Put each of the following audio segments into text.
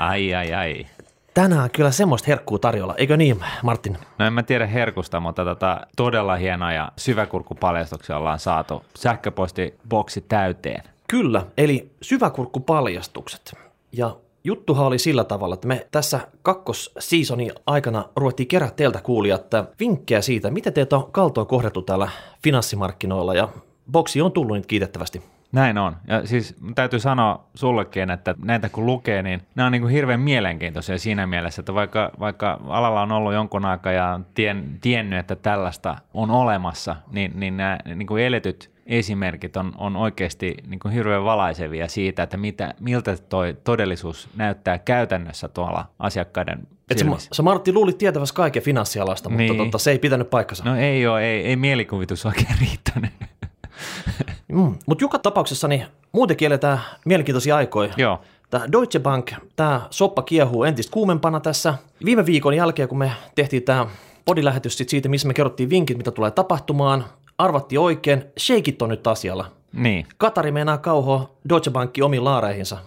Ai ai. Ai. Tänään on kyllä semmoista herkkuu tarjolla, eikö niin Martin? No en mä tiedä herkusta, mutta tota, todella hienoja syväkurkkupaljastuksia ollaan saatu. Sähköpostiboksi täyteen. Kyllä, eli syväkurkkupaljastukset. Ja juttuhan oli sillä tavalla, että me tässä kakkosseasonin aikana ruvettiin kerää teiltä kuulijat vinkkejä siitä, miten teitä on kaltoin kohdattu täällä finanssimarkkinoilla ja boksi on tullut niitä kiitettävästi. Näin on. Ja siis täytyy sanoa sullekin, että näitä kun lukee, niin nämä on niin kuin hirveän mielenkiintoisia siinä mielessä, että vaikka, vaikka alalla on ollut jonkun aikaa ja tien, tiennyt, että tällaista on olemassa, niin, niin nämä niin kuin eletyt esimerkit on, on oikeasti niin kuin hirveän valaisevia siitä, että mitä, miltä toi todellisuus näyttää käytännössä tuolla asiakkaiden Et sä, sä Martti luulit tietävässä kaiken finanssialasta, mutta Niin. totta, se ei pitänyt paikkansa. No ei ole, ei, ei mielikuvitus oikein riittänyt. Mm, mutta joka tapauksessa niin muutenkin eletään mielenkiintoisia aikoja. Joo, Tämä Deutsche Bank, tämä soppa kiehuu entistä kuumempana tässä. Viime viikon jälkeen, kun me tehtiin tämä podilähetys siitä, missä me kerrottiin vinkit, mitä tulee tapahtumaan, arvattiin oikein, sheikit on nyt asialla. niin. Katari meinaa kauhoa Deutsche Bankin omiin laareihinsa.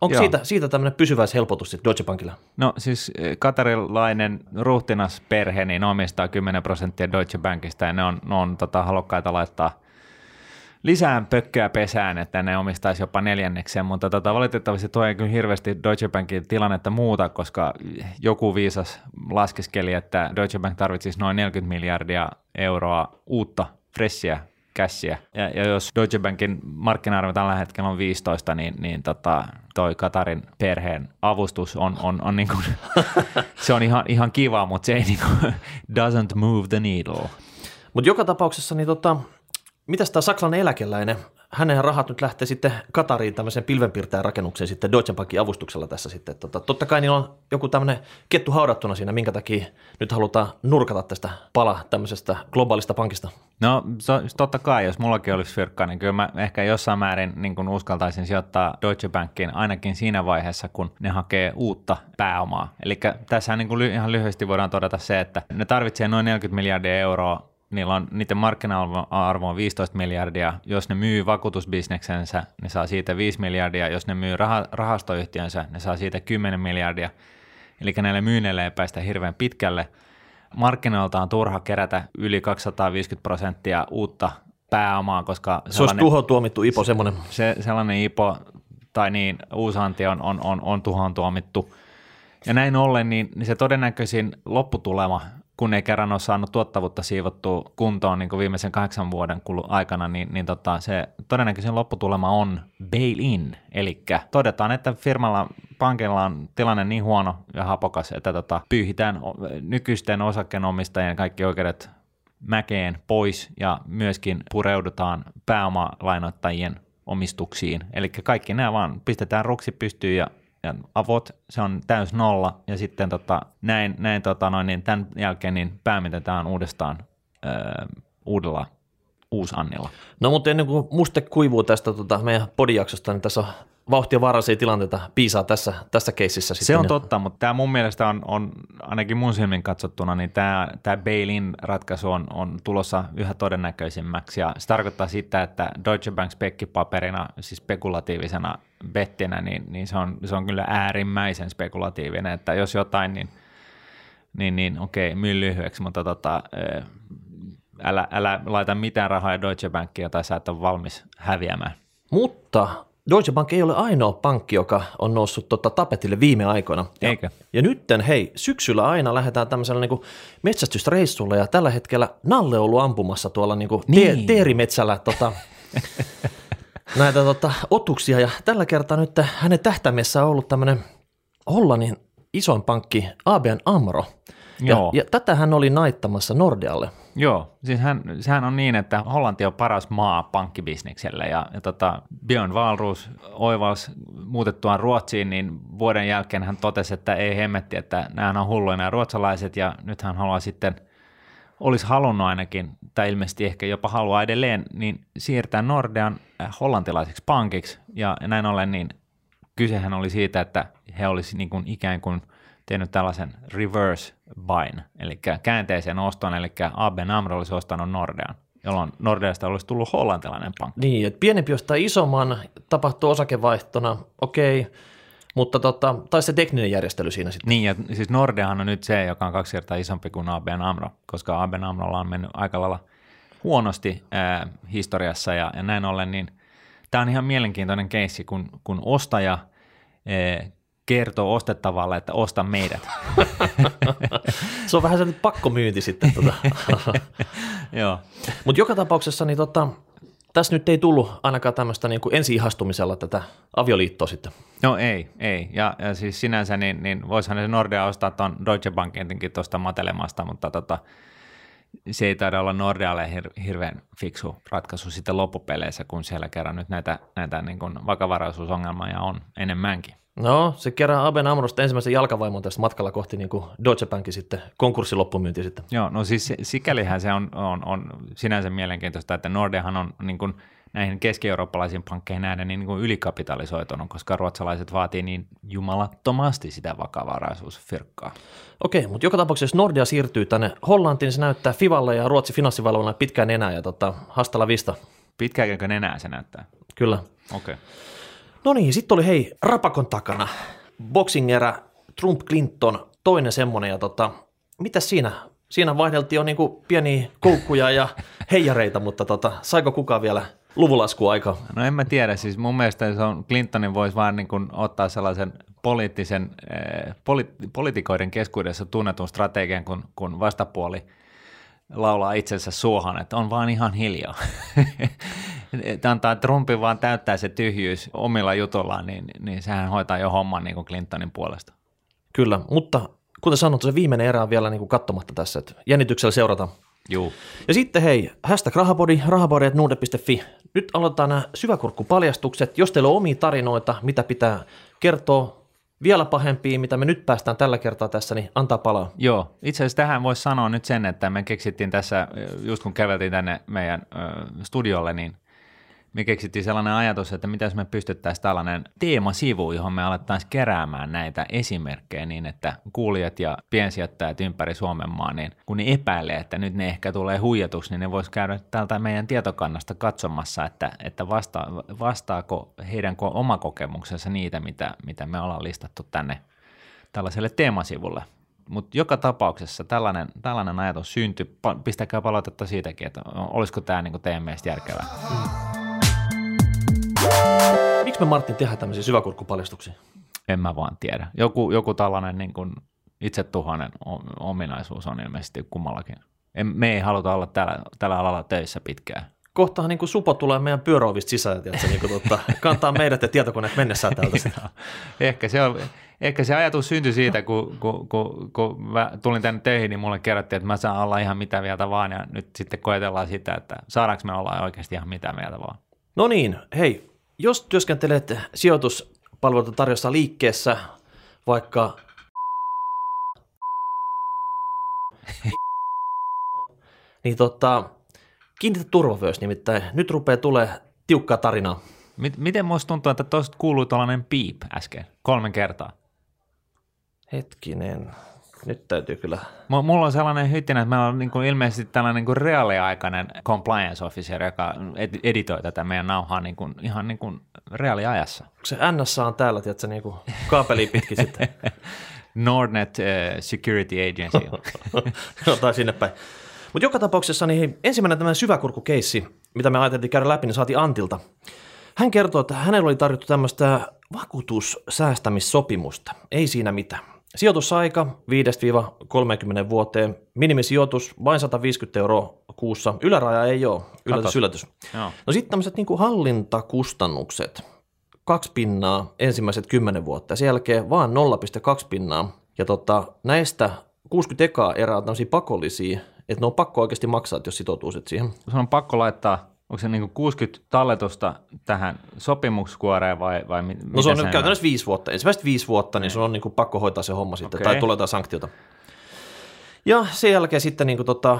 Onko Joo. siitä, siitä tämmöinen pysyväishelpotus sitten Deutsche Bankilla? No siis eh, katarilainen ruhtinasperhe niin omistaa 10 prosenttia Deutsche Bankista ja ne on, ne on tota, halukkaita laittaa lisää pökköä pesään, että ne omistaisi jopa neljänneksen, mutta tota, valitettavasti tuo ei kyllä hirveästi Deutsche Bankin tilannetta muuta, koska joku viisas laskeskeli, että Deutsche Bank tarvitsisi noin 40 miljardia euroa uutta fressiä kässiä. Ja, ja jos Deutsche Bankin markkina-arvo tällä hetkellä on 15, niin, niin tota, toi Katarin perheen avustus on, on, on niin kuin, se on ihan, ihan kiva, mutta se ei niin kuin, doesn't move the needle. Mutta joka tapauksessa, niin tota, mitäs tämä saksalainen eläkeläinen, hänen rahat nyt lähtee sitten Katariin tämmöiseen pilvenpiirtäjän rakennukseen sitten Deutsche Bankin avustuksella tässä sitten. Tota, totta kai niillä on joku tämmöinen kettu haudattuna siinä, minkä takia nyt halutaan nurkata tästä pala tämmöisestä globaalista pankista. No so, totta kai, jos mullakin olisi fyrkkaa, niin kyllä mä ehkä jossain määrin niin kun uskaltaisin sijoittaa Deutsche Bankiin ainakin siinä vaiheessa, kun ne hakee uutta pääomaa. Eli tässä niin ihan lyhyesti voidaan todeta se, että ne tarvitsee noin 40 miljardia euroa Niillä on, niiden markkina-arvo on 15 miljardia. Jos ne myy vakuutusbisneksensä, ne saa siitä 5 miljardia. Jos ne myy raha, rahastoyhtiönsä, ne saa siitä 10 miljardia. Eli näille myynneille ei päästä hirveän pitkälle. Markkinoilta on turha kerätä yli 250 prosenttia uutta pääomaa, koska Se olisi tuho tuomittu Ipo semmoinen. se, sellainen IPO tai niin uusanti on, on, on, on tuhoon tuomittu. Ja näin ollen, niin, niin se todennäköisin lopputulema, kun ei kerran ole saanut tuottavuutta siivottua kuntoon niin kuin viimeisen kahdeksan vuoden aikana, niin, niin tota, se todennäköisin lopputulema on bail-in. Eli todetaan, että firmalla, pankilla on tilanne niin huono ja hapokas, että tota, pyyhitään nykyisten osakkeenomistajien kaikki oikeudet mäkeen pois ja myöskin pureudutaan pääomalainoittajien omistuksiin. Eli kaikki nämä vaan pistetään ruksi pystyyn ja, ja avot, se on täys nolla ja sitten tota, näin, näin tota noin, niin tämän jälkeen niin päämitetään uudestaan öö, uudella uusannilla. No mutta ennen kuin muste kuivuu tästä tota, meidän podijaksosta, niin tässä on vauhtia vaarallisia tilanteita piisaa tässä, tässä keississä. Se on totta, mutta tämä mun mielestä on, on ainakin mun silmin katsottuna, niin tämä, tämä bail-in ratkaisu on, on tulossa yhä todennäköisimmäksi ja se tarkoittaa sitä, että Deutsche Bank spekkipaperina, siis spekulatiivisena bettinä, niin, niin se, on, se on kyllä äärimmäisen spekulatiivinen, että jos jotain, niin, niin, niin okei, myy lyhyeksi, mutta tota, ö, älä, älä laita mitään rahaa Deutsche Bankia tai sä et ole valmis häviämään. Mutta Deutsche Bank ei ole ainoa pankki, joka on noussut tota, tapetille viime aikoina. Ja, Eikö? Ja nytten, hei, syksyllä aina lähdetään tämmöisellä niin metsästysreissulla ja tällä hetkellä Nalle on ollut ampumassa tuolla niin kuin Niin. te- teerimetsällä tota, näitä tota, otuksia ja tällä kertaa nyt hänen tähtäimessä on ollut tämmöinen Hollannin isoin pankki ABN AMRO. Ja, Joo. ja tätä hän oli naittamassa Nordealle. Joo, siis hän, sehän on niin, että Hollanti on paras maa pankkibisnekselle ja, ja tota, Björn Wahlroos oivals muutettuaan Ruotsiin, niin vuoden jälkeen hän totesi, että ei hemmetti, että nämä on hulluja nämä ruotsalaiset ja nyt hän haluaa sitten, olisi halunnut ainakin, tai ilmeisesti ehkä jopa haluaa edelleen, niin siirtää Nordean äh, hollantilaiseksi pankiksi ja näin ollen niin kysehän oli siitä, että he olisi niin kuin ikään kuin tehnyt tällaisen reverse buyn, eli käänteisen oston, eli ABN AMRO olisi ostanut Nordean, jolloin Nordeasta olisi tullut hollantilainen pankki. Niin, että pienempi ostaa isomman, tapahtuu osakevaihtona, okei, Mutta tota, tai se tekninen järjestely siinä sitten. Niin, ja siis Nordeahan on nyt se, joka on kaksi kertaa isompi kuin ABN AMRO, koska ABN AMROlla on mennyt aika lailla huonosti ää, historiassa ja, ja näin ollen, niin tämä on ihan mielenkiintoinen keissi, kun, kun ostaja ää, kertoo ostettavalle, että osta meidät. se on vähän sellainen pakkomyynti sitten. Tota. Joo. Mutta joka tapauksessa niin tota, tässä nyt ei tullut ainakaan tämmöistä niin kuin ensi-ihastumisella tätä avioliittoa sitten. No ei, ei. Ja, ja siis sinänsä niin, niin voisihan se Nordea ostaa tuon Deutsche Bankenkin tuosta matelemasta, mutta tota, se ei taida olla Nordealle hir- hirveän fiksu ratkaisu sitten loppupeleissä, kun siellä kerran nyt näitä, näitä niin kuin vakavaraisuusongelmia on enemmänkin. No, se kerran Aben Amrosta ensimmäisen jalkavaimon tästä matkalla kohti niin kuin Deutsche Bankin sitten, konkurssin loppumyynti sitten. Joo, no siis sikälihän se on, on, on sinänsä mielenkiintoista, että Nordeahan on niin kuin näihin keski-eurooppalaisiin pankkeihin nähden niin kuin ylikapitalisoitunut, koska ruotsalaiset vaatii niin jumalattomasti sitä vakavaraisuusfirkkaa. Okei, mutta joka tapauksessa jos Nordea siirtyy tänne Hollantiin, niin se näyttää Fivalle ja Ruotsin finanssivalvonnalle pitkään enää ja tota, hastalla vista. Pitkäänkö enää se näyttää? Kyllä. Okei. Okay. No niin, sitten oli hei, Rapakon takana, boxing-erä, Trump Clinton, toinen semmoinen ja tota, mitä siinä? Siinä vaihdeltiin jo niinku pieniä koukkuja ja heijareita, mutta tota, saiko kukaan vielä luvulasku aika? No en mä tiedä, siis mun mielestä se on, Clintonin voisi vaan niin kuin ottaa sellaisen poliittisen, eh, poli- politikoiden keskuudessa tunnetun strategian, kun, kun vastapuoli laulaa itsensä suohan, että on vaan ihan hiljaa. antaa Trumpin vaan täyttää se tyhjyys omilla jutullaan, niin, niin sehän hoitaa jo homman niin kuin Clintonin puolesta. Kyllä, mutta kuten sanottu, se viimeinen erä on vielä niin kuin katsomatta tässä, että jännityksellä seurataan. Juu. Ja sitten hei, hashtag rahapodi, rahapodi.nuude.fi. Nyt aloitetaan nämä syväkurkkupaljastukset. Jos teillä on omia tarinoita, mitä pitää kertoa, vielä pahempia, mitä me nyt päästään tällä kertaa tässä, niin antaa palaa. Joo, itse asiassa tähän voisi sanoa nyt sen, että me keksittiin tässä, just kun käveltiin tänne meidän ö, studiolle, niin me keksittiin sellainen ajatus, että mitä jos me pystyttäisiin tällainen teemasivu, johon me alettaisiin keräämään näitä esimerkkejä niin, että kuulijat ja piensijoittajat ympäri Suomen maa, niin kun ne epäilee, että nyt ne ehkä tulee huijatuksi, niin ne vois käydä täältä meidän tietokannasta katsomassa, että, että vasta, vastaako heidän oma kokemuksensa niitä, mitä, mitä me ollaan listattu tänne tällaiselle teemasivulle. Mutta joka tapauksessa tällainen, tällainen ajatus syntyi. Pistäkää palautetta siitäkin, että olisiko tämä niinku teidän mielestä järkevää. Miksi me Martin tehdään tämmöisiä syväkurkkupaljastuksia? En mä vaan tiedä. Joku, joku tällainen niin kuin itsetuhannen ominaisuus on ilmeisesti kummallakin. En, me ei haluta olla tällä, tällä alalla töissä pitkään. Kohtahan niin kuin supo tulee meidän pyöräovista sisään, tiedätkö, niin kuin, totta, kantaa meidät ja tietokoneet mennessään täältä. ehkä, se on, ehkä se ajatus syntyi siitä, kun, kun, kun, kun mä tulin tänne töihin, niin mulle kerrottiin, että mä saan olla ihan mitä mieltä vaan, ja nyt sitten koetellaan sitä, että saadaanko me olla oikeasti ihan mitä mieltä vaan. No niin, hei, jos työskentelet sijoituspalveluita tarjossa liikkeessä, vaikka niin tota, kiinnitä turvavyös nimittäin. Nyt rupeaa tulee tiukkaa tarinaa. Miten muista tuntuu, että tuosta kuului tuollainen piip äsken, kolmen kertaa? Hetkinen nyt täytyy kyllä. Mulla on sellainen hyttinä, että meillä on niin kuin ilmeisesti tällainen niin kuin reaaliaikainen compliance officer, joka editoi tätä meidän nauhaa niin kuin, ihan niin kuin reaaliajassa. Se NSA on täällä, tiedätkö, niin kuin kaapeli pitkin sitten. Nordnet uh, Security Agency. tai sinne päin. Mutta joka tapauksessa niin ensimmäinen tämä syväkurkukeissi, mitä me ajateltiin käydä läpi, niin saatiin Antilta. Hän kertoo, että hänellä oli tarjottu tämmöistä vakuutussäästämissopimusta. Ei siinä mitään. Sijoitusaika 5-30 vuoteen, minimisijoitus vain 150 euroa kuussa, yläraja ei ole, yllätys, yllätys. Joo. No sitten tämmöiset niin hallintakustannukset, kaksi pinnaa ensimmäiset 10 vuotta ja sen jälkeen vaan 0,2 pinnaa. Ja tota, näistä 60 ekaa erää on tämmöisiä pakollisia, että ne on pakko oikeasti maksaa, jos sitoutuu siihen. Se on pakko laittaa onko se niin 60 talletusta tähän sopimuskuoreen vai, vai mit, No se on nyt käytännössä viisi vuotta. Ensimmäiset viisi vuotta, niin, niin sun on niin kuin pakko hoitaa se homma sitten, okay. tai tulee jotain sanktiota. Ja sen jälkeen sitten niin kuin tota,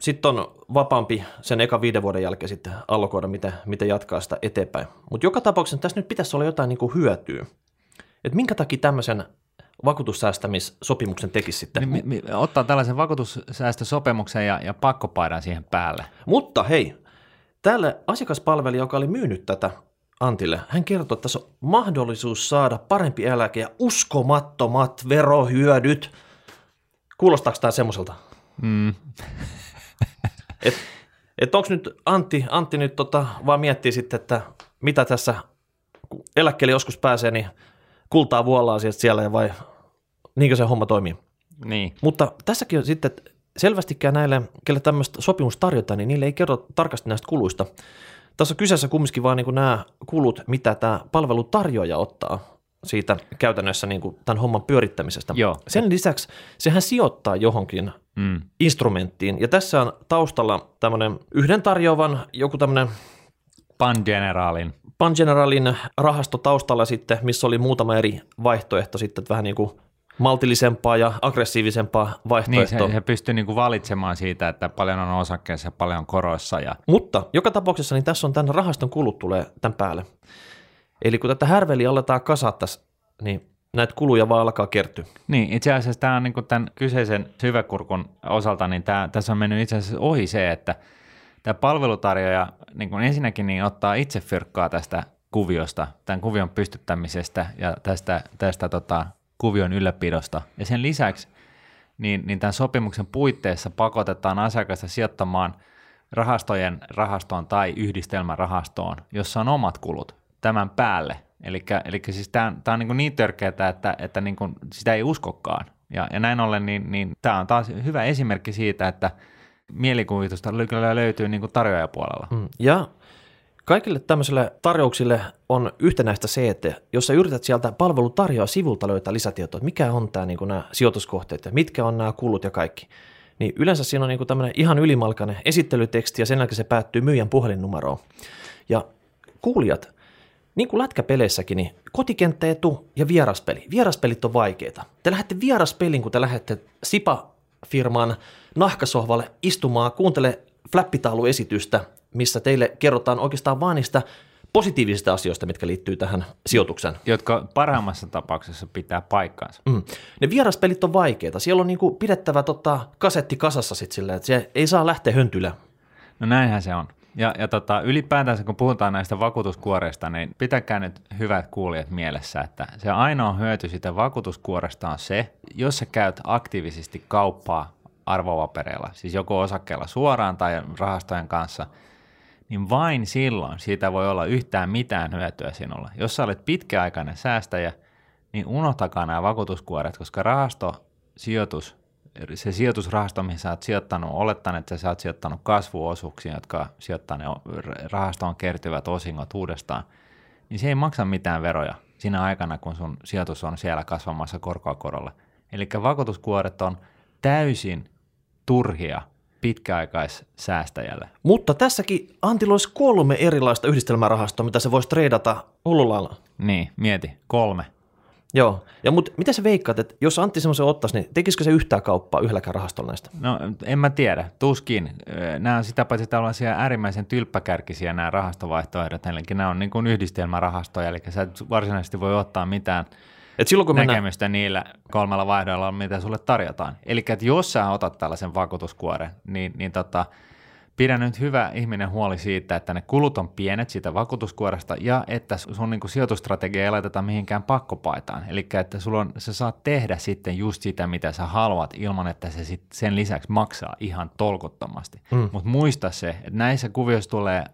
sitten on vapaampi sen eka viiden vuoden jälkeen sitten allokoida, miten, miten jatkaa sitä eteenpäin. Mutta joka tapauksessa tässä nyt pitäisi olla jotain niin kuin hyötyä. Et minkä takia tämmöisen vakuutussäästämissopimuksen tekisi sitten? Niin, mi, mi, ottaa tällaisen vakuutussäästösopimuksen ja, ja pakkopaidan siihen päälle. Mutta hei, Tälle asiakaspalvelija, joka oli myynyt tätä Antille. Hän kertoi, että tässä on mahdollisuus saada parempi eläke ja uskomattomat verohyödyt. Kuulostaako tämä semmoiselta? Mm. Et, et onko nyt Antti, Antti nyt tota, vaan miettii sitten, että mitä tässä, kun eläkkeelle joskus pääsee, niin kultaa vuolaa sieltä siellä vai niinkö se homma toimii? Niin. Mutta tässäkin on sitten, selvästikään näille, kelle tämmöistä sopimus tarjotaan, niin niille ei kerro tarkasti näistä kuluista. Tässä on kyseessä kumminkin vaan niin nämä kulut, mitä tämä palvelutarjoaja ottaa siitä käytännössä niin kuin tämän homman pyörittämisestä. Joo. Sen lisäksi sehän sijoittaa johonkin Mm. instrumenttiin. Ja tässä on taustalla tämmöinen yhden tarjoavan joku tämmöinen Pan-generaalin. Pangeneralin rahasto taustalla sitten, missä oli muutama eri vaihtoehto sitten, että vähän niin kuin maltillisempaa ja aggressiivisempaa Niin, vaihtoehtoa. se, se pystyy niinku valitsemaan siitä, että paljon on osakkeessa ja paljon koroissa. Ja, Mutta joka tapauksessa niin tässä on tämän rahaston kulut tulee tämän päälle. Eli kun tätä härveliä aletaan kasattaisi, niin näitä kuluja vaan alkaa kertyä. niin, itse asiassa tämä on niinku tämän kyseisen syväkurkun osalta, niin tää, tässä on mennyt itse asiassa ohi se, että tämä palvelutarjoaja niin kuin ensinnäkin niin ottaa itse fyrkkaa tästä kuviosta, tämän kuvion pystyttämisestä ja tästä, tästä tota, kuvion ylläpidosta. Ja sen lisäksi niin, niin tämän sopimuksen puitteissa pakotetaan asiakasta sijoittamaan rahastojen rahastoon tai yhdistelmärahastoon, jossa on omat kulut tämän päälle. Eli siis tämä, on niin, niin törkeää, että, että niin kuin sitä ei uskokaan. Ja, ja näin ollen niin, niin tämä on taas hyvä esimerkki siitä, että mielikuvitusta kyllä löytyy niin kuin tarjoajapuolella. Mm. Ja kaikille tämmöisille tarjouksille on yhtenäistä se, että jos sä yrität sieltä palvelutarjoa sivulta löytää lisätietoa, että mikä on tämä, niin nämä sijoituskohteet ja mitkä on nämä kulut ja kaikki, niin yleensä siinä on niin tämmöinen ihan ylimalkainen esittelyteksti ja sen jälkeen se päättyy myyjän puhelinnumeroon. Ja kuulijat, niin kuin lätkäpeleissäkin, niin kotikenttäetu ja vieraspeli. Vieraspelit on vaikeita. Te lähdette vieraspelin, kun te lähdette SIPA-firman nahkasohvalle istumaan, kuuntele flappitauluesitystä, missä teille kerrotaan oikeastaan vain niistä positiivisista asioista, mitkä liittyy tähän sijoitukseen. Jotka parhaimmassa tapauksessa pitää paikkaansa. Mm. Ne vieraspelit on vaikeita. Siellä on niinku pidettävä tota kasetti kasassa sit silleen, että se ei saa lähteä höntylä. No näinhän se on. Ja, ja tota, ylipäätänsä kun puhutaan näistä vakuutuskuoresta, niin pitäkää nyt hyvät kuulijat mielessä, että se ainoa hyöty siitä vakuutuskuoresta on se, jos sä käyt aktiivisesti kauppaa arvopapereilla, siis joko osakkeella suoraan tai rahastojen kanssa, niin vain silloin siitä voi olla yhtään mitään hyötyä sinulla. Jos sä olet pitkäaikainen säästäjä, niin unohtakaa nämä vakuutuskuoret, koska rahastosijoitus, se sijoitusrahasto, mihin sä oot sijoittanut, oletan, että sä oot sijoittanut kasvuosuuksiin, jotka sijoittaa ne rahastoon kertyvät osingot uudestaan, niin se ei maksa mitään veroja siinä aikana, kun sun sijoitus on siellä kasvamassa korkoa korolla. Eli vakuutuskuoret on täysin turhia pitkäaikaissäästäjälle. Mutta tässäkin Antilla olisi kolme erilaista yhdistelmärahastoa, mitä se voisi treidata hullulla Niin, mieti, kolme. Joo, ja mutta mitä sä veikkaat, että jos Antti semmoisen ottaisi, niin tekisikö se yhtään kauppaa yhdelläkään rahastolla näistä? No en mä tiedä, tuskin. Nämä on sitä paitsi tällaisia äärimmäisen tylppäkärkisiä nämä rahastovaihtoehdot, eli nämä on niin kuin yhdistelmärahastoja, eli sä et varsinaisesti voi ottaa mitään Et silloin kun mennään, näkemystä niillä kolmella vaihdoilla, mitä sulle tarjotaan. Eli että jos sä otat tällaisen vakuutuskuoren, niin, niin tota, pidä nyt hyvä ihminen huoli siitä, että ne kulut on pienet siitä vakuutuskuoresta ja että sun niin kuin, sijoitustrategia ei laiteta mihinkään pakkopaitaan. Eli että sulla on, sä saat tehdä sitten just sitä, mitä sä haluat ilman, että se sit sen lisäksi maksaa ihan tolkottomasti. Mm. Mutta muista se, että näissä kuvioissa tulee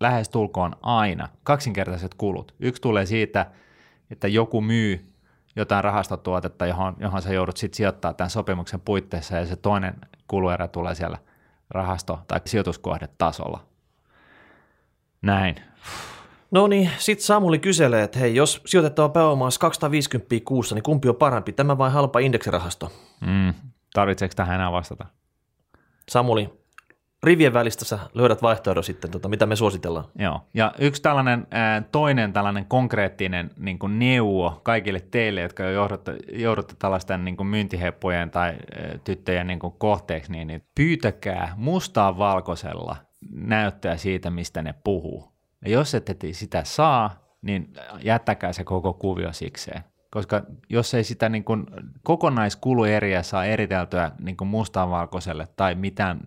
lähes tulkoon aina kaksinkertaiset kulut. Yksi tulee siitä, että joku myy jotain rahastotuotetta, johon, johon sä joudut sitten sijoittaa tämän sopimuksen puitteissa, ja se toinen kuluerä tulee siellä rahasto- tai sijoituskohdetasolla. Näin. No niin, sitten Samuli kyselee, että hei, jos sijoitettava pääoma olisi 250 kuussa, niin kumpi on parempi, tämä vai halpa indeksirahasto? Mm. Tarvitseeko tähän enää vastata? Samuli, rivien välistä sä löydät vaihtoehdon sitten, tota, mitä me suositellaan. Joo, ja yksi tällainen toinen tällainen konkreettinen niin kuin neuvo kaikille teille, jotka jo joudutte, joudutte tällaisten niin kuin myyntiheppojen tai tyttöjen niin kuin kohteeksi, niin, niin pyytäkää mustaa valkoisella näyttöä siitä, mistä ne puhuu. Ja jos ette sitä saa, niin jättäkää se koko kuvio sikseen. Koska jos ei sitä niin kuin kokonaiskulueriä saa eriteltyä niin kuin mustaan valkoiselle tai mitään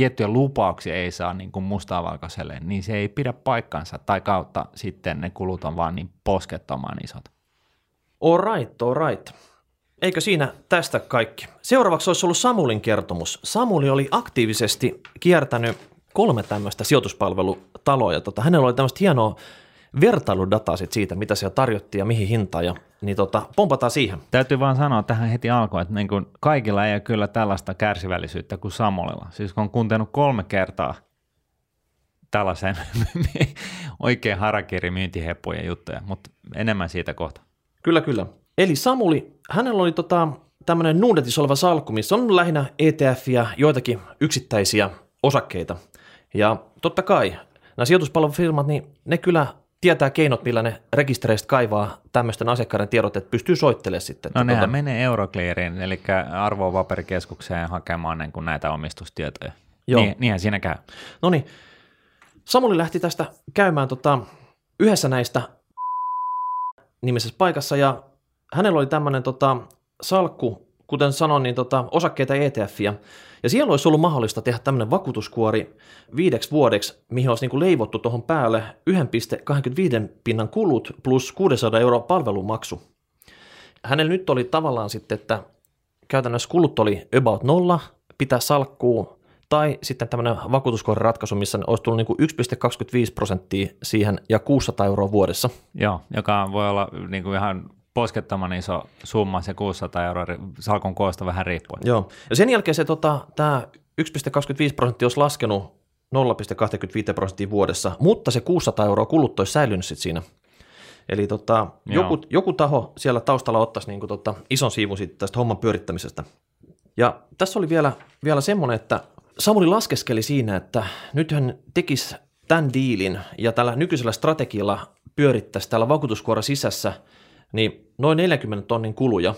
tiettyjä lupauksia ei saa niin kuin mustaa valkoiselle, niin se ei pidä paikkansa, tai kautta sitten ne kulut on vaan niin poskettoman isot. All right, all right. Eikö siinä tästä kaikki? Seuraavaksi olisi ollut Samulin kertomus. Samuli oli aktiivisesti kiertänyt kolme tämmöistä sijoituspalvelutaloa, ja tota, hänellä oli tämmöistä hienoa vertailudataa sit siitä, mitä siellä tarjottiin ja mihin hintaan, ja niin tota, pompataan siihen. Täytyy vaan sanoa tähän heti alkuun, että niin kuin kaikilla ei ole kyllä tällaista kärsivällisyyttä kuin Samolilla. Siis kun on kuuntenut kolme kertaa tällaisen oikein harakiri myyntiheppujen juttuja, mutta enemmän siitä kohta. Kyllä, kyllä. Eli Samuli, hänellä oli tota, tämmöinen Nuudetissa oleva salkku, missä on lähinnä ETF ja joitakin yksittäisiä osakkeita. Ja totta kai nämä sijoituspalvelufirmat, niin ne kyllä tietää keinot, millä ne rekistereistä kaivaa tämmöisten asiakkaiden tiedot, että pystyy soittelemaan sitten. No Että nehän tota- menee Eurocleariin, eli arvopaperikeskukseen hakemaan niin kuin näitä omistustietoja. Joo. Niin, niinhän siinä käy. No niin, Samuli lähti tästä käymään tota, yhdessä näistä nimisessä paikassa ja hänellä oli tämmöinen tota, salkku, kuten sanoin, niin tota, osakkeita ETFiä. Ja siellä olisi ollut mahdollista tehdä tämmöinen vakuutuskuori viideksi vuodeksi, mihin olisi niin kuin leivottu tuohon päälle 1,25 pinnan kulut plus 600 euroa palvelumaksu. Hänellä nyt oli tavallaan sitten, että käytännössä kulut oli about nolla, pitää salkkuu, tai sitten tämmöinen vakuutuskuoriratkaisu, missä olisi tullut niin kuin 1,25 prosenttia siihen ja 600 euroa vuodessa. Joo, joka voi olla niin kuin ihan poskettoman iso summa, se 600 euroa salkun koosta vähän riippuen. Joo. Ja sen jälkeen se tota, tämä 1,25 prosenttia olisi laskenut 0,25 prosenttia vuodessa, mutta se 600 euroa kulut olisi säilynyt sit siinä. Eli tota, Joo. joku, joku taho siellä taustalla ottaisi niinku tota, ison siivun siitä tästä homman pyörittämisestä. Ja tässä oli vielä, vielä semmoinen, että Samuli laskeskeli siinä, että nyt hän tekisi tämän diilin ja tällä nykyisellä strategialla pyörittäisi täällä vakuutuskuoren sisässä, niin noin 40 tonnin kuluja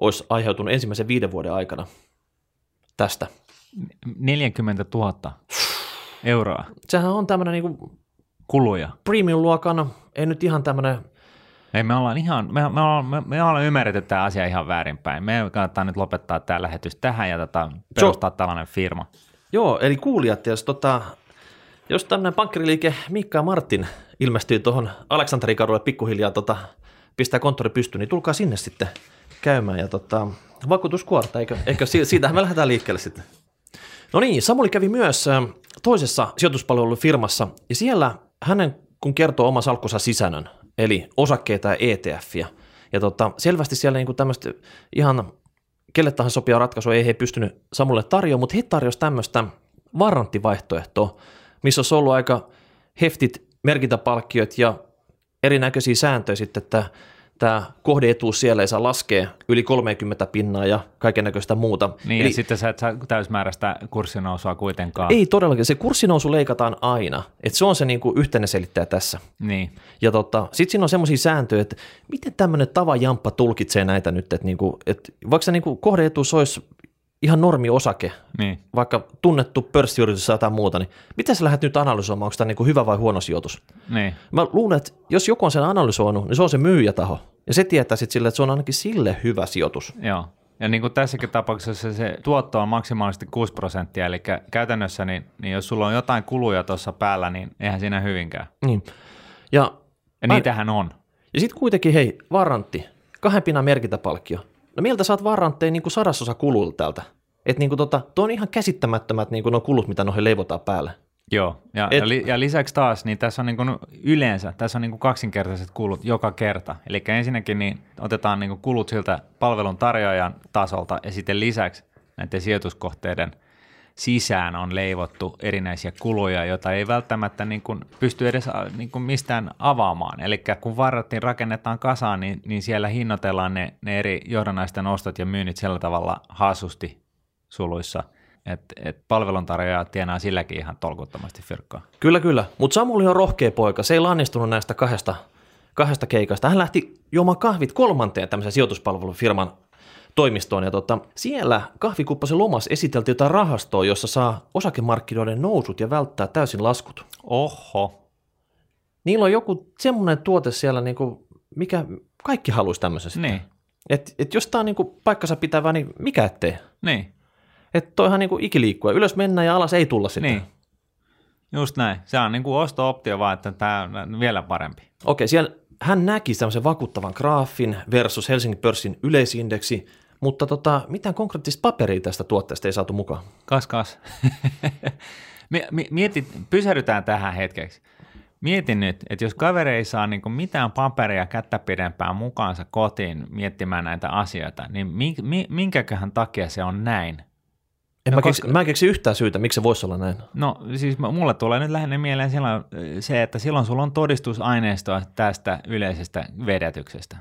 olisi aiheutunut ensimmäisen viiden vuoden aikana tästä. 40 000 euroa Sehän on tämmöinen niinku kuluja. premium-luokan, ei nyt ihan tämmöinen, Ei, me ollaan ihan, me, me, ollaan, me, me ollaan ymmärretty tämä asia ihan väärinpäin. Me kannattaa nyt lopettaa tämä lähetys tähän ja tota, perustaa tällainen firma. joo, eli kuulijat, jos, tota, jos tämmöinen pankkiriliike Mikka ja Martin ilmestyy tuohon Aleksanterikadulle pikkuhiljaa tota, pistää konttori pystyyn, niin tulkaa sinne sitten käymään ja tota, vakuutuskuorta, eikö, eikö si- siitähän me lähdetään liikkeelle sitten. No niin, Samuli kävi myös ö, toisessa sijoituspalvelufirmassa ja siellä hänen kun kertoo oma salkkunsa sisännön, eli osakkeita ja ETFiä. Ja tota, selvästi siellä niinku tämmöistä ihan kelle tahansa sopia ratkaisua ei he pystynyt Samulle tarjoamaan, mutta he tarjosivat tämmöistä varanttivaihtoehtoa, missä olisi ollut aika heftit merkintäpalkkiot ja erinäköisiä sääntöjä sitten, että tämä kohdeetuus siellä ei saa laskea yli 30 pinnaa ja kaiken näköistä muuta. Niin, Eli, ja sitten sä et saa täysmääräistä kurssinousua kuitenkaan. ei todellakin, se kurssinousu leikataan aina, että se on se niinku yhteinen selittäjä tässä. Niin, Ja tota, sitten siinä on semmoisia sääntöjä, että miten tämmöinen tavajamppa tulkitsee näitä nyt, että, niinku, että vaikka se niinku kohdeetuus olisi ihan normi osake, niin. vaikka tunnettu pörssiyritys tai jotain muuta, niin miten sä lähdet nyt analysoimaan, onko tämä niinku hyvä vai huono sijoitus? niin. Mä luulen, että jos joku on sen analysoinut, niin se on se myyjätaho. Ja se tietää sitten sille, että se on ainakin sille hyvä sijoitus. Joo. Ja niin kuin tässäkin tapauksessa se tuotto on maksimaalisesti 6 prosenttia, eli käytännössä niin, niin jos sulla on jotain kuluja tuossa päällä, niin eihän siinä hyvinkään. Niin. Ja, Ja Mä- niitähän on. ja sitten kuitenkin, hei, varantti, kahden pinnan merkintäpalkkio. No miltä saat varantteja niin kuin sadasosa kuluilta täältä? Että niin kuin tota, tuo on ihan käsittämättömät niin kuin nuo kulut, mitä noihin leivotaan päälle. Joo, ja, Et- ja, li, ja lisäksi taas, niin tässä on niin kuin yleensä, tässä on niin kuin kaksinkertaiset kulut joka kerta. Eli ensinnäkin niin otetaan niin kuin kulut siltä palvelun tarjoajan tasolta, ja sitten lisäksi näiden sijoituskohteiden sisään on leivottu erinäisiä kuluja, joita ei välttämättä niin kuin pysty edes a- niin kuin mistään avaamaan. Eli kun varattiin rakennetaan kasaan, niin, niin siellä hinnoitellaan ne, ne eri johdannaisten ostot ja myynnit sillä tavalla hassusti suluissa, että et palveluntarjoaja tienaa silläkin ihan tolkuttomasti fyrkkaa. Kyllä, kyllä. Mutta Samuli on rohkea poika. Se ei lannistunut näistä kahdesta, kahdesta keikasta. Hän lähti juomaan kahvit kolmanteen tämmöisen sijoituspalvelufirman toimistoon. Ja tota, siellä kahvikuppasen lomas esiteltiin jotain rahastoa, jossa saa osakemarkkinoiden nousut ja välttää täysin laskut. Oho, Niillä on joku semmoinen tuote siellä, niinku, mikä kaikki haluaisi tämmöisen sitten. niin, Et, et jos tämä on niinku paikkansa pitävä, niin mikä ettei? niin. Että toihan niin kuin ikiliikkuja. Ylös mennään ja alas ei tulla sitten. Niin. Just näin. Se on niin kuin osto-optio vaan, että tämä on vielä parempi. Okei, siellä hän näki tämmöisen vakuuttavan graafin versus Helsingin pörssin yleisindeksi, mutta tota, mitään konkreettista paperia tästä tuotteesta ei saatu mukaan. Kas, kas. Mieti, pysähdytään tähän hetkeksi. Mietin nyt, että jos kaveri ei saa niin mitään paperia kättä pidempään mukaansa kotiin miettimään näitä asioita, niin minkäköhän takia se on näin? En no, mä, koska... mä en keksi yhtään syytä, miksi se voisi olla näin. No siis mulle tulee nyt lähinnä mieleen silloin se, että silloin sulla on todistusaineistoa tästä yleisestä vedätyksestä.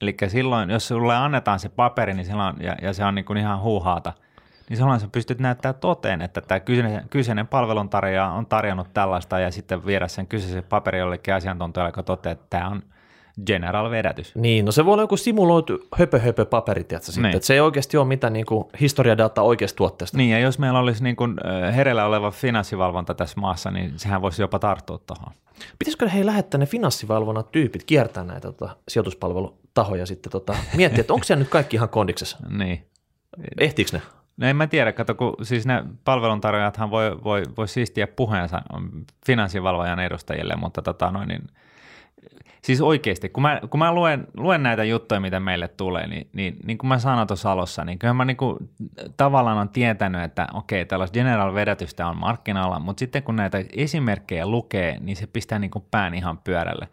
Eli silloin, jos sulle annetaan se paperi niin silloin, ja, ja se on niin kuin ihan huuhaata – niin silloin sä pystyt näyttämään toteen, että tämä kyseinen, kyseinen palveluntarjoaja on tarjonnut tällaista ja sitten viedä sen kyseisen paperi jollekin asiantuntijalle, joka toteaa, että tämä on general-vedätys. Niin, no se voi olla joku simuloitu höpö höpö paperi, tiedätkö, sitten, niin. että se ei oikeasti ole mitään niin kuin historiadata oikeasta tuotteesta. Niin, ja jos meillä olisi niin kuin hereillä oleva finanssivalvonta tässä maassa, niin sehän voisi jopa tarttua tuohon. Pitäisikö he lähettää ne finanssivalvonnan tyypit kiertää näitä tota, sijoituspalvelutahoja sitten tota, miettiä, että onko se nyt kaikki ihan kondiksessa? niin. Ehtiikö ne? No en mä tiedä, kato, kun siis ne palveluntarjoajathan voi, voi, voi siistiä puheensa finanssivalvojan edustajille, mutta tota noin, niin, siis oikeasti, kun mä, kun mä luen, luen näitä juttuja, mitä meille tulee, niin, niin, niin kuin mä sanoin tuossa alussa, niin kyllä mä niin kuin, tavallaan on tietänyt, että okei, tällaista general-vedätystä on markkinoilla, mutta sitten kun näitä esimerkkejä lukee, niin se pistää niin kuin pään ihan pyörälle.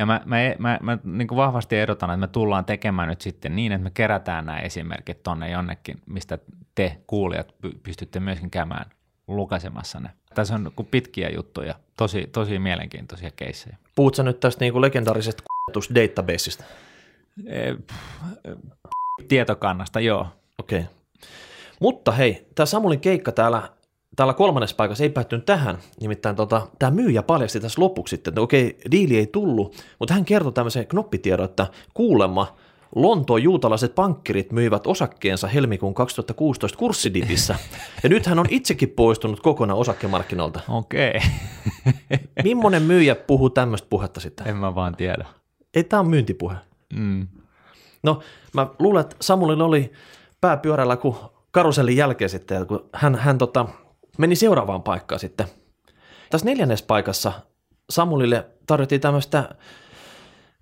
Ja mä, mä, mä, mä niin kuin vahvasti ehdotan, että me tullaan tekemään nyt sitten niin, että me kerätään nämä esimerkit tonne jonnekin, mistä te kuulijat pystytte myöskin käymään lukaisemassa ne. Tässä on pitkiä juttuja, tosi, tosi mielenkiintoisia keissejä. Puhutko nyt tästä niin kuin legendaarisesta databaseista? E, tietokannasta, joo. Okei. Okay. Mutta hei, tämä Samulin keikka täällä täällä kolmannessa paikassa ei päättynyt tähän, nimittäin tota, tämä myyjä paljasti tässä lopuksi sitten, että okei, diili ei tullut, mutta hän kertoi tämmöisen knoppitiedon, että kuulemma Lontoon juutalaiset pankkirit myivät osakkeensa helmikuun 2016 kurssidipissä, ja nyt hän on itsekin poistunut kokonaan osakkemarkkinoilta. Okei. Okay. Mimmonen myyjä puhuu tämmöistä puhetta sitten? En mä vaan tiedä. Ei, tämä on myyntipuhe. Mm. No, mä luulen, että Samulilla oli pääpyörällä kuin karusellin jälkeen sitten, kun hän, hän tota, meni seuraavaan paikkaan sitten. Tässä neljännes paikassa Samulille tarjottiin tämmöistä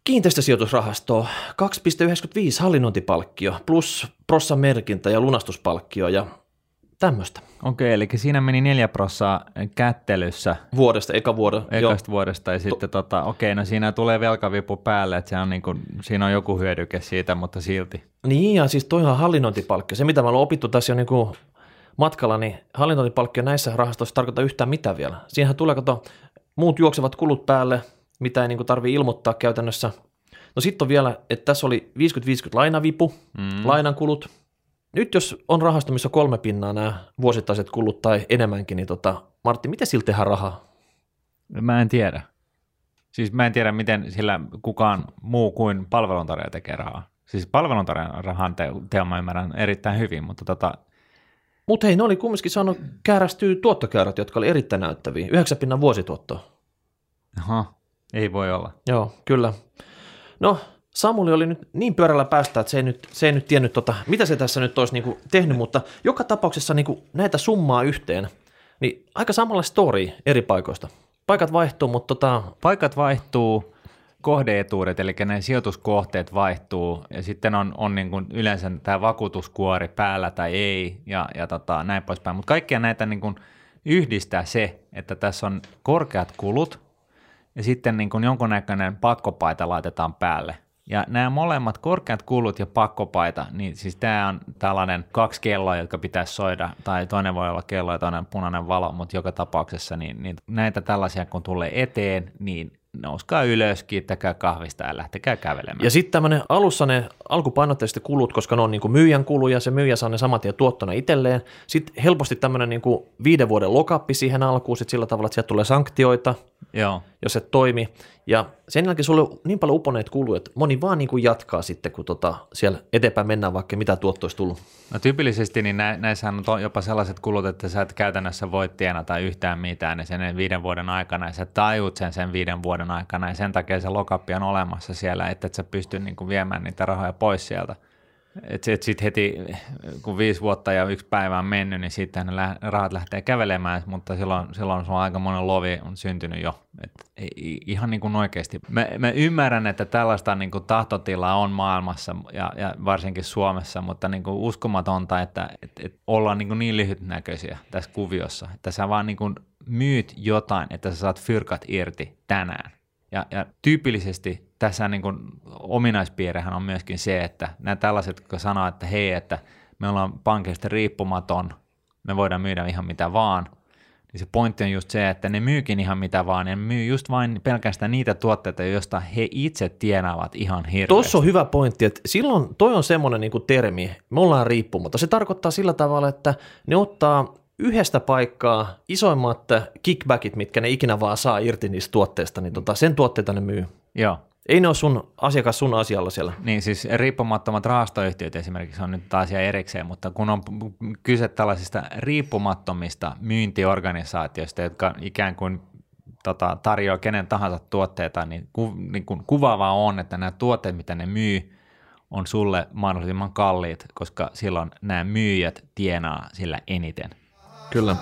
kiinteistösijoitusrahastoa, 2,95 hallinnointipalkkio plus prossan merkintä ja lunastuspalkkio ja tämmöistä. Okei, eli siinä meni neljä prossaa kättelyssä. Vuodesta, eka vuoda. Ekasta vuodesta ja sitten to- tota, okei, no siinä tulee velkavipu päälle, että se on niin kuin, siinä on joku hyödyke siitä, mutta silti. Niin ja siis toihan hallinnointipalkkio, se mitä mä olen opittu tässä jo niin kuin matkalla, niin hallintointipalkkio näissä rahastoissa tarkoittaa yhtään mitään vielä. Siinähän tulee, kato, muut juoksevat kulut päälle, mitä ei niin tarvitse ilmoittaa käytännössä. No sitten on vielä, että tässä oli 50-50 lainavipu, mm. lainan kulut. Nyt jos on rahasto, missä on kolme pinnaa nämä vuosittaiset kulut tai enemmänkin, niin tota, Martti, miten sillä tehdään rahaa? Mä en tiedä. Siis mä en tiedä, miten sillä kukaan muu kuin palveluntarjoaja tekee rahaa. Siis palveluntarjoajan rahan te- teon mä ymmärrän erittäin hyvin, mutta tota, mutta hei, ne oli kumminkin saanut käärästyä tuottokäyrät, jotka oli erittäin näyttäviä. Yhdeksän pinnan vuosituottoa. Aha, ei voi olla. Joo, kyllä. No, Samuli oli nyt niin pyörällä päästä, että se ei nyt, se ei nyt tiennyt, tota, mitä se tässä nyt olisi niinku tehnyt, mutta joka tapauksessa niinku näitä summaa yhteen, niin aika samalla story eri paikoista. Paikat vaihtuu, mutta tota... Paikat vaihtuu, kohdeetuudet, eli ne sijoituskohteet vaihtuu, ja sitten on, on niin kuin yleensä tämä vakuutuskuori päällä tai ei, ja, ja tota, näin poispäin. Mutta kaikkia näitä niin kuin yhdistää se, että tässä on korkeat kulut, ja sitten niin kuin jonkunnäköinen pakkopaita laitetaan päälle. Ja nämä molemmat korkeat kulut ja pakkopaita, niin siis tämä on tällainen kaksi kelloa, jotka pitäisi soida, tai toinen voi olla kello ja toinen punainen valo, mutta joka tapauksessa niin, niin näitä tällaisia kun tulee eteen, niin nouskaa ylös, kiittäkää kahvista ja lähtekää kävelemään. Ja sitten tämmöinen alussa ne alkupainotteiset kulut, koska ne on niin kuin myyjän kuluja, se myyjä saa ne samat ja tuottona itselleen. Sitten helposti tämmöinen niin viiden vuoden lokappi siihen alkuun, sit sillä tavalla, että sieltä tulee sanktioita, Joo. jos et toimi. Ja sen jälkeen sulle on niin paljon uponeet kuluja, että moni vaan niin kuin jatkaa sitten, kun tota, siellä eteenpäin mennään, vaikka mitä tuotto olisi tullut. No tyypillisesti niin nä- näissä on jopa sellaiset kulut, että sä et käytännössä voi tienata yhtään mitään niin sen viiden vuoden aikana, ja sä tajut sen sen viiden vuoden aikana, ja sen takia se lokappi on olemassa siellä, että et sä pysty niin kuin viemään niitä rahoja pois sieltä. Että et sitten heti, kun viisi vuotta ja yksi päivä on mennyt, niin sitten ne lä- rahat lähtee kävelemään, mutta silloin, silloin sulla aika monen lovi on syntynyt jo. Et ihan niin kuin oikeasti. Mä, mä ymmärrän, että tällaista niin kuin tahtotilaa on maailmassa ja, ja varsinkin Suomessa, mutta niin kuin uskomatonta, että et, et ollaan niin, kuin niin lyhytnäköisiä tässä kuviossa. Että sä vaan niin kuin myyt jotain, että sä saat fyrkat irti tänään. Ja, ja tyypillisesti tässä niin kuin ominaispiirrehän on myöskin se, että nämä tällaiset, jotka sanoo, että hei, että me ollaan pankeista riippumaton, me voidaan myydä ihan mitä vaan, niin se pointti on just se, että ne myykin ihan mitä vaan, ne myy just vain pelkästään niitä tuotteita, joista he itse tienaavat ihan hirveästi. Tuossa on hyvä pointti, että silloin toi on semmoinen niin termi, me ollaan riippumatta. Se tarkoittaa sillä tavalla, että ne ottaa yhdestä paikkaa isoimmat kickbackit, mitkä ne ikinä vaan saa irti niistä tuotteista, niin tota, sen tuotteita ne myy. Joo. Ei ne ole sun asiakas sun asialla siellä. Niin siis riippumattomat rahastoyhtiöt esimerkiksi on nyt asia erikseen, mutta kun on kyse tällaisista riippumattomista myyntiorganisaatioista, jotka ikään kuin tota, tarjoaa kenen tahansa tuotteita, niin, ku, niin kun kuvaavaa on, että nämä tuotteet, mitä ne myy, on sulle mahdollisimman kalliit, koska silloin nämä myyjät tienaa sillä eniten. Kyllä.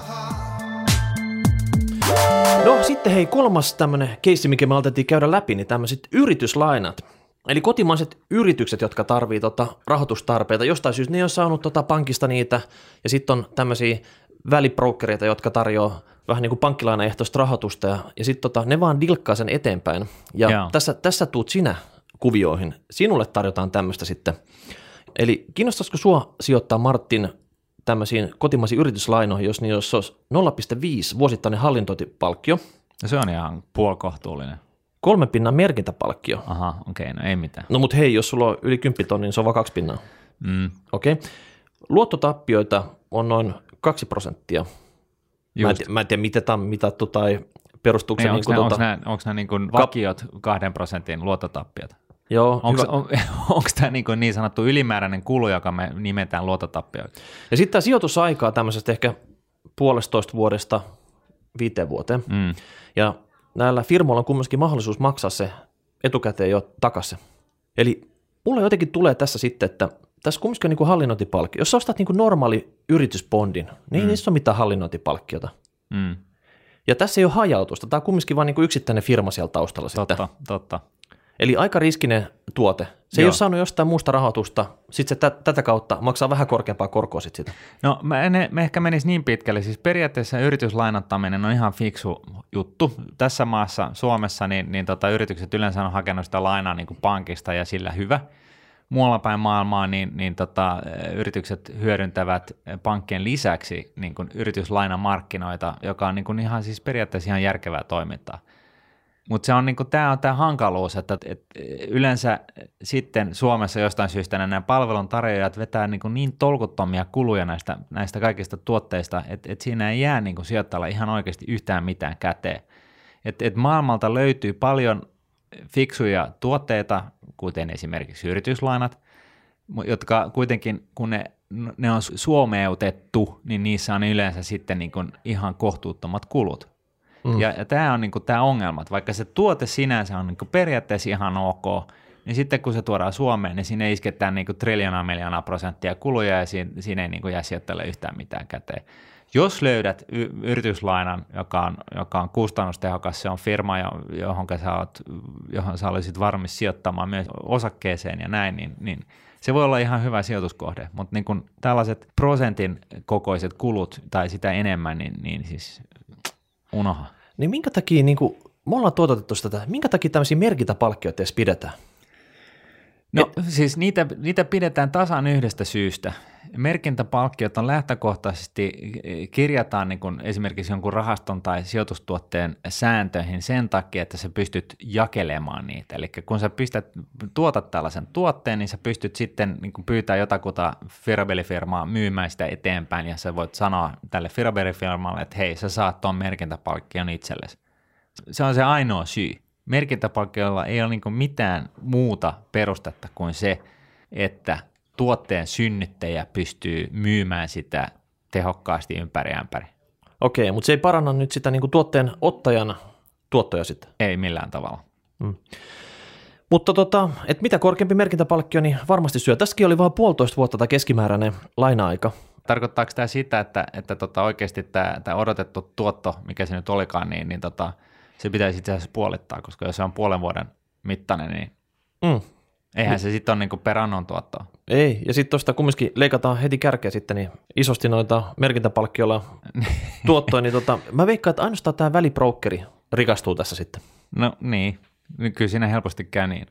No sitten hei, kolmas tämmöinen keissi, mikä me aloitettiin käydä läpi, niin tämmöiset yrityslainat. Eli kotimaiset yritykset, jotka tarvii tota rahoitustarpeita, jostain syystä ne ei ole saanut tota pankista niitä, ja sitten on tämmöisiä välibrokereita, jotka tarjoaa vähän niin kuin pankkilainaehtoista rahoitusta, ja, ja sitten tota, ne vaan dilkkaa sen eteenpäin. Ja tässä, tässä tuut sinä kuvioihin. Sinulle tarjotaan tämmöistä sitten. Eli kiinnostaisiko sua sijoittaa Martin tämmöisiin kotimaisiin yrityslainoihin, jos niissä olisi 0,5 vuosittainen hallintointipalkkio. No se on ihan puolkohtuullinen. Kolmen pinnan merkintäpalkkio. Aha, okei, okay, no ei mitään. No mutta hei, jos sulla on yli 10 tonnia, niin se on vain kaksi pinnaa. Mm. Okei. Okay. Luottotappioita on noin 2 prosenttia. Mä en, mä en tiedä, miten tämä on mitattu tai perustuuko niin, se... Onko, niin nämä, tota, onko, nämä, onko nämä niin kuin vakiot kahden prosentin luottotappiot? Joo, Onko, on, onko tämä niin, niin sanottu ylimääräinen kulu, joka me nimetään luottotappioiksi? Ja sitten tämä sijoitusaikaa tämmöisestä ehkä puolestoista vuodesta viiteen vuoteen. Mm. Ja näillä firmoilla on kumminkin mahdollisuus maksaa se etukäteen jo takaisin. Eli mulle jotenkin tulee tässä sitten, että tässä kumminkin on niin kuin hallinnointipalkkio. Jos sä ostat niin kuin normaali yritysbondin, niin ei Mm. niissä ole mitään hallinnointipalkkiota. Mm. Ja tässä ei ole hajautusta. Tämä on kumminkin vain niin kuin yksittäinen firma siellä taustalla sitten. Totta, totta. Eli aika riskinen tuote. Se ei Joo. ole saanut jostain muusta rahoitusta, sitten se tä- tätä kautta maksaa vähän korkeampaa korkoa sitten sitä. No mä en, me ehkä menisi niin pitkälle. Siis periaatteessa yrityslainattaminen on ihan fiksu juttu. Tässä maassa, Suomessa, niin, niin tota, yritykset yleensä on hakenut sitä lainaa niin kuin pankista ja sillä hyvä. Muualla päin maailmaa niin, niin tota, yritykset hyödyntävät pankkien lisäksi niin kuin yrityslainamarkkinoita, joka on niin kuin ihan siis periaatteessa ihan järkevää toimintaa. Mutta se on niinku, tämä on tämä hankaluus, että et, yleensä sitten Suomessa jostain syystä nämä palveluntarjoajat vetää niinku niin tolkuttomia kuluja näistä, näistä kaikista tuotteista, että et siinä ei jää niinku sijoittajalle ihan oikeasti yhtään mitään käteen. Et, et maailmalta löytyy paljon fiksuja tuotteita, kuten esimerkiksi yrityslainat, jotka kuitenkin, kun ne, ne on suomeutettu, niin niissä on yleensä sitten niin kuin ihan kohtuuttomat kulut. Mm. Ja, ja tämä on niinku tämä ongelma, että vaikka se tuote sinänsä on niinku periaatteessa ihan ok, niin sitten kun se tuodaan Suomeen, niin sinne isketään niinku triljoonaa miljoonaa prosenttia kuluja ja siinä, siinä ei niinku jää sijoittajalle yhtään mitään käteen. Jos löydät y- yrityslainan, joka on, joka on kustannustehokas, se on firma, jo- johon sä, oot, johon sä olisit varmis sijoittamaan myös osakkeeseen ja näin, niin, niin se voi olla ihan hyvä sijoituskohde, mutta niin kun tällaiset prosentin kokoiset kulut tai sitä enemmän, niin, niin siis unoha. Niin minkä takia, niin kuin, me ollaan tuotettu tätä, minkä takia tämmöisiä merkintäpalkkioita edes pidetään? No siis niitä, niitä pidetään tasan yhdestä syystä. Merkintäpalkkiot on lähtökohtaisesti, kirjataan niin kuin esimerkiksi jonkun rahaston tai sijoitustuotteen sääntöihin sen takia, että sä pystyt jakelemaan niitä. Eli kun sä pistät, tuotat tällaisen tuotteen, niin sä pystyt sitten niin kuin pyytää jotakuta Firabelli-firmaa myymään sitä eteenpäin ja sä voit sanoa tälle Firabelli-firmalle, että hei, sä saat tuon merkintäpalkkion itsellesi. Se on se ainoa syy. Merkintäpalkkioilla ei ole niin mitään muuta perustetta kuin se, että tuotteen synnyttäjä pystyy myymään sitä tehokkaasti ympäri ämpäri. Okei, mutta se ei paranna nyt sitä niin kuin tuotteen ottajan tuottoja sitten. Ei millään tavalla. Mutta tota, et mitä korkeampi merkintäpalkkio, niin varmasti syö. Tässäkin oli vain puolitoista vuotta tämä keskimääräinen laina-aika. Tarkoittaako tämä sitä, että, että tota oikeasti tämä, tämä odotettu tuotto, mikä se nyt olikaan, niin, niin tota, se pitäisi itse asiassa puolittaa, koska jos se on puolen vuoden mittainen, niin Mm. eihän se sitten ole niin perannon tuottoa. Ei, ja sitten tuosta kumminkin leikataan heti kärkeä sitten niin isosti noita merkintäpalkkiolla tuottoja, niin tota, mä veikkaan, että ainoastaan tämä välibrokeri rikastuu tässä sitten. No niin, Niin kyllä siinä helposti käy niin.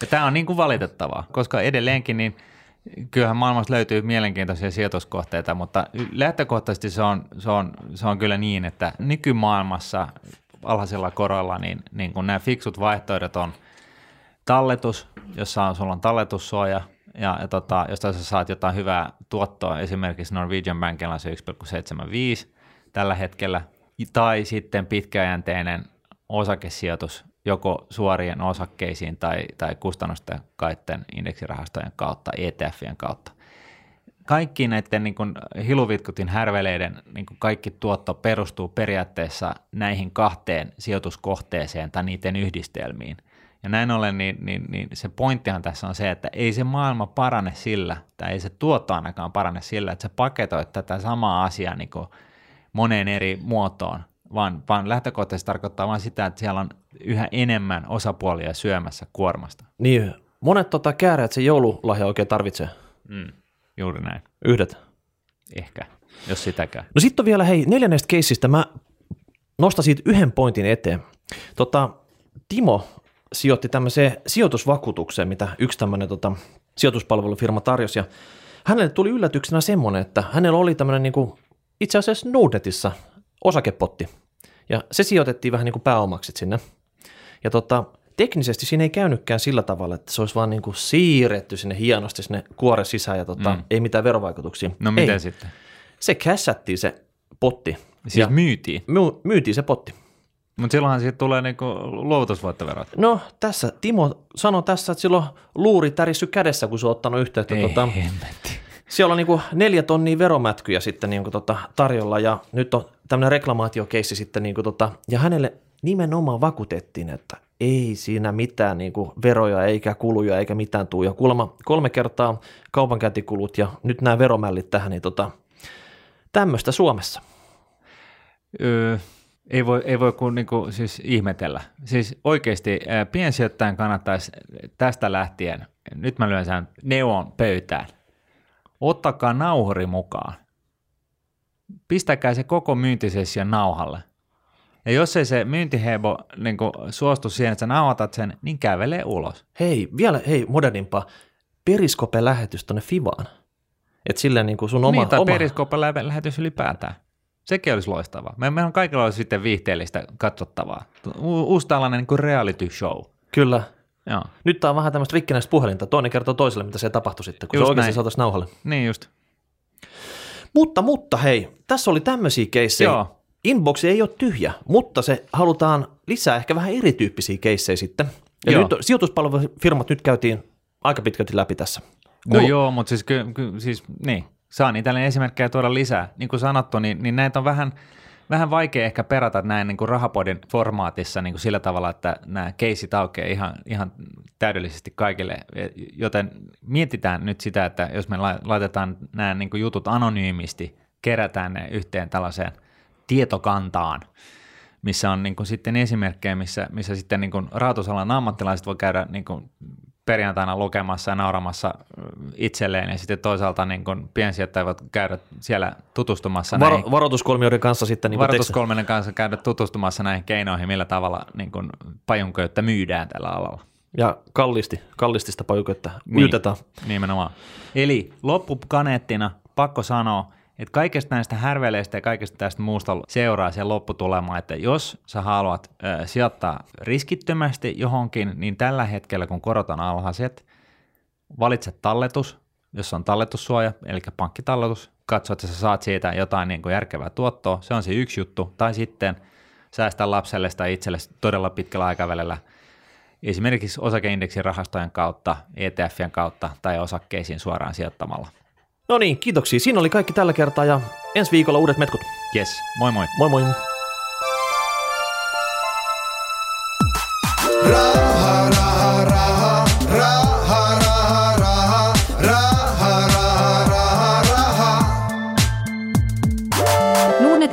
Ja tämä on niin kuin valitettavaa, koska edelleenkin niin kyllähän maailmassa löytyy mielenkiintoisia sijoituskohteita, mutta lähtökohtaisesti se on, se on, se on kyllä niin, että nykymaailmassa alhaisilla koroilla niin, niin kun nämä fiksut vaihtoehdot on talletus, jossa on, sulla on talletussuoja, ja, ja tota, jos sä saat jotain hyvää tuottoa, esimerkiksi Norwegian Bankilla on se 1,75 tällä hetkellä, tai sitten pitkäjänteinen osakesijoitus joko suorien osakkeisiin tai, tai kustannustehokkaiden indeksirahastojen kautta, ETFien kautta. Kaikki näiden niin kuin hiluvitkutin härveleiden niin kuin kaikki tuotto perustuu periaatteessa näihin kahteen sijoituskohteeseen tai niiden yhdistelmiin. Ja näin ollen, niin, niin, niin se pointtihan tässä on se, että ei se maailma parane sillä, tai ei se tuotto ainakaan parane sillä, että sä paketoit tätä samaa asiaa niin kuin moneen eri muotoon, vaan, vaan lähtökohtaisesti tarkoittaa vain sitä, että siellä on yhä enemmän osapuolia syömässä kuormasta. Niin, monet tota kääreät se joululahja oikein tarvitsee. Mm, juuri näin. Yhdet. Ehkä, jos sitäkään. No sitten on vielä, hei, neljännestä keissistä mä nostan siitä yhden pointin eteen. Tota, Timo sijoitti tämmöiseen sijoitusvakuutukseen, mitä yksi tämmöinen tota, sijoituspalvelufirma tarjosi. Ja hänelle tuli yllätyksenä semmoinen, että hänellä oli tämmöinen niin kuin, itse asiassa Nordnetissa osakepotti. Ja se sijoitettiin vähän niin kuin pääomaksi sinne. Ja tota, teknisesti siinä ei käynytkään sillä tavalla, että se olisi vaan niin kuin siirretty sinne hienosti sinne kuore sisään ja tota, mm. ei mitään verovaikutuksia. No miten ei. sitten? Se kässättiin se potti. Siis ja myytiin, my- myytiin se potti. Mutta silloinhan siitä tulee niinku luovutusvoittoverot. No tässä, Timo sanoi tässä, että silloin luuri tärissy kädessä, kun se on ottanut yhteyttä. Ei Tota, hemmetti. siellä on niin neljä tonnia veromätkyjä sitten niin tota, tarjolla ja nyt on tämmöinen reklamaatiokeissi sitten niin tota, ja hänelle nimenomaan vakuutettiin, että ei siinä mitään niin veroja eikä kuluja eikä mitään tuu. Ja kuulemma kolme kertaa kaupankäyntikulut ja nyt nämä veromällit tähän, niin tota, tämmöistä Suomessa. Öö, ei voi, ei voi kuin niinku, siis ihmetellä. Siis oikeasti piensijoittajan kannattaisi tästä lähtien, nyt mä lyön sen neon pöytään, ottakaa nauhuri mukaan. Pistäkää se koko myyntisessio nauhalle. Ja jos ei se myyntihebo niin suostu siihen, että sä nauhoitat sen, niin kävelee ulos. Hei, vielä hei, modernimpaa. Periskope-lähetys tonne Fivaan. Että silleen niin kuin sun oma... niin, tai oma... periskooppa-lähetys ylipäätään. Sekin olisi loistavaa. Me, meillä on kaikilla olisi sitten viihteellistä katsottavaa. U- uusi tällainen niin kuin reality show. Kyllä. Joo. Nyt tää on vähän tämmöistä rikkinäistä puhelinta. Toinen kertoo toiselle, mitä se tapahtui sitten, kun Just se oikeasti saataisiin nauhalle. Niin just. Mutta, mutta hei, tässä oli tämmöisiä keissejä. Joo. Inboxi ei ole tyhjä, mutta se halutaan lisää ehkä vähän erityyppisiä keissejä sitten. Ja Joo. nyt sijoituspalvelufirmat nyt käytiin aika pitkälti läpi tässä. No Kuulu- joo, mutta siis, ky, ky, siis niin, saa niitä esimerkkejä tuoda lisää. Niin kuin sanottu, niin, niin näitä on vähän, vähän vaikea ehkä perata näin niin kuin rahapodin formaatissa niin kuin sillä tavalla, että nämä keisit aukeaa ihan, ihan täydellisesti kaikille. Joten mietitään nyt sitä, että jos me lai- laitetaan nämä niin kuin jutut anonyymisti, kerätään ne yhteen tällaiseen tietokantaan, missä on niin kuin sitten esimerkkejä, missä, missä sitten niin kuin rahoitusalan ammattilaiset voi käydä niin kuin perjantaina lukemassa ja nauramassa itselleen ja sitten toisaalta niin kuin piensijoittajat voivat käydä siellä tutustumassa näihin, Varo, varoituskolmioiden kanssa sitten. Niin varoituskolmenen kanssa käydä tutustumassa näihin keinoihin, millä tavalla niin kuin pajunköyttä myydään tällä alalla. Ja kallisti, kallistista pajuköttä Niin. ujutetaan. Nimenomaan. Eli loppukaneettina pakko sanoa, että kaikesta näistä härveleistä ja kaikesta tästä muusta seuraa se lopputulema, että jos sä haluat ö, sijoittaa riskittömästi johonkin, niin tällä hetkellä kun korot on alhaiset, valitse talletus, jos on talletussuoja, eli pankkitalletus, katso, että sä saat siitä jotain niin kuin järkevää tuottoa, se on se yksi juttu, tai sitten säästä lapselle tai itselle todella pitkällä aikavälillä esimerkiksi osakeindeksin rahastojen kautta, ETFien kautta tai osakkeisiin suoraan sijoittamalla. No niin, kiitoksia. Siinä oli kaikki tällä kertaa ja ensi viikolla uudet metkut. Yes, moi moi! Moi moi!